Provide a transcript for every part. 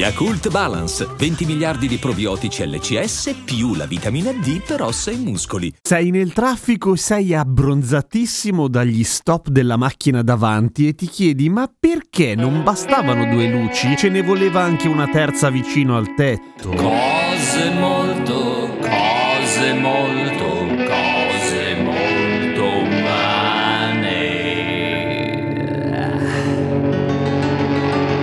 Yakult Balance, 20 miliardi di probiotici LCS più la vitamina D per ossa e muscoli. Sei nel traffico e sei abbronzatissimo dagli stop della macchina davanti e ti chiedi ma perché non bastavano due luci? Ce ne voleva anche una terza vicino al tetto. Cose molto, cose molto,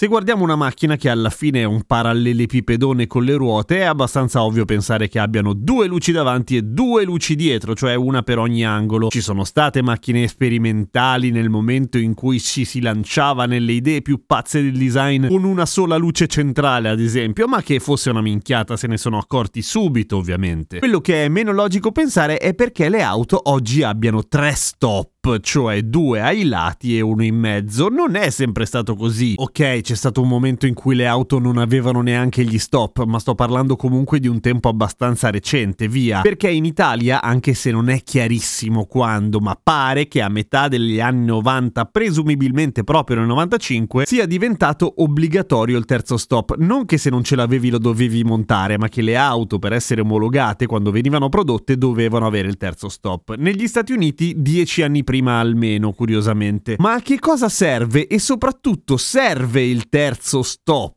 Se guardiamo una macchina che alla fine è un parallelepipedone con le ruote, è abbastanza ovvio pensare che abbiano due luci davanti e due luci dietro, cioè una per ogni angolo. Ci sono state macchine sperimentali nel momento in cui ci si lanciava nelle idee più pazze del design con una sola luce centrale, ad esempio, ma che fosse una minchiata se ne sono accorti subito, ovviamente. Quello che è meno logico pensare è perché le auto oggi abbiano tre stop cioè due ai lati e uno in mezzo. Non è sempre stato così. Ok, c'è stato un momento in cui le auto non avevano neanche gli stop, ma sto parlando comunque di un tempo abbastanza recente, via. Perché in Italia, anche se non è chiarissimo quando, ma pare che a metà degli anni 90, presumibilmente proprio nel 95, sia diventato obbligatorio il terzo stop. Non che se non ce l'avevi lo dovevi montare, ma che le auto per essere omologate quando venivano prodotte dovevano avere il terzo stop. Negli Stati Uniti, dieci anni prima almeno, curiosamente. Ma a che cosa serve? E soprattutto serve il terzo stop?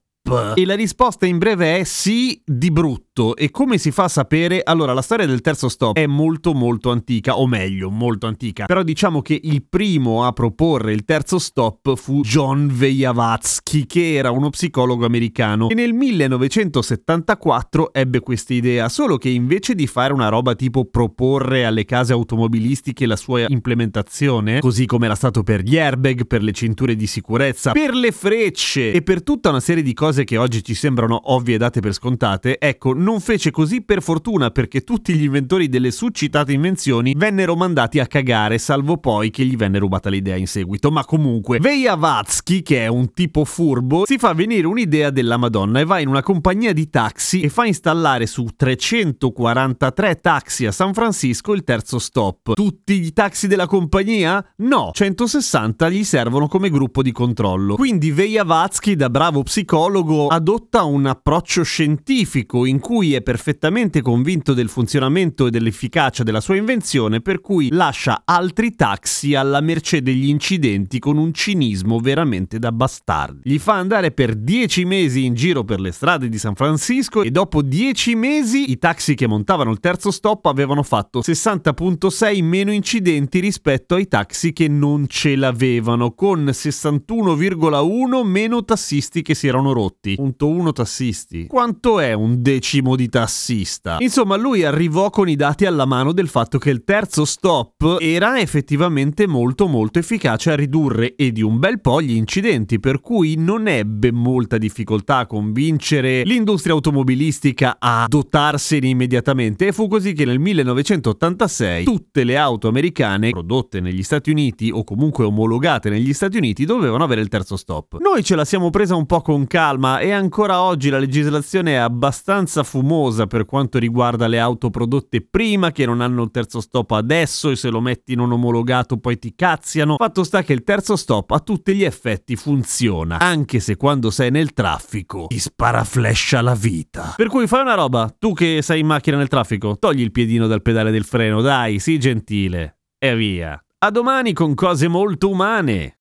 E la risposta in breve è sì, di brutto. E come si fa a sapere? Allora, la storia del terzo stop è molto molto antica, o meglio, molto antica. Però diciamo che il primo a proporre il terzo stop fu John Vejavatsky, che era uno psicologo americano. E nel 1974 ebbe questa idea, solo che invece di fare una roba tipo proporre alle case automobilistiche la sua implementazione, così come era stato per gli airbag, per le cinture di sicurezza, per le frecce e per tutta una serie di cose che oggi ci sembrano ovvie e date per scontate, ecco, non fece così per fortuna perché tutti gli inventori delle succitate invenzioni vennero mandati a cagare, salvo poi che gli venne rubata l'idea in seguito. Ma comunque, Vejavatsky, che è un tipo furbo, si fa venire un'idea della Madonna e va in una compagnia di taxi e fa installare su 343 taxi a San Francisco il terzo stop. Tutti i taxi della compagnia? No, 160 gli servono come gruppo di controllo. Quindi Vejavatsky, da bravo psicologo, adotta un approccio scientifico in cui è perfettamente convinto del funzionamento e dell'efficacia della sua invenzione, per cui lascia altri taxi alla mercé degli incidenti con un cinismo veramente da bastardi. Gli fa andare per 10 mesi in giro per le strade di San Francisco e dopo 10 mesi i taxi che montavano il terzo stop avevano fatto 60.6 meno incidenti rispetto ai taxi che non ce l'avevano, con 61,1 meno tassisti che si erano rotti. Punto 1 tassisti. Quanto è un decimo di tassista? Insomma, lui arrivò con i dati alla mano del fatto che il terzo stop era effettivamente molto molto efficace a ridurre e di un bel po' gli incidenti, per cui non ebbe molta difficoltà a convincere l'industria automobilistica a dotarsene immediatamente e fu così che nel 1986 tutte le auto americane prodotte negli Stati Uniti o comunque omologate negli Stati Uniti dovevano avere il terzo stop. Noi ce la siamo presa un po' con calma e ancora oggi la legislazione è abbastanza fumosa per quanto riguarda le auto prodotte prima che non hanno il terzo stop adesso e se lo metti non omologato poi ti cazziano. Fatto sta che il terzo stop a tutti gli effetti funziona, anche se quando sei nel traffico ti sparaflescia la vita. Per cui fai una roba, tu che sei in macchina nel traffico, togli il piedino dal pedale del freno, dai, sii gentile. E via. A domani con cose molto umane.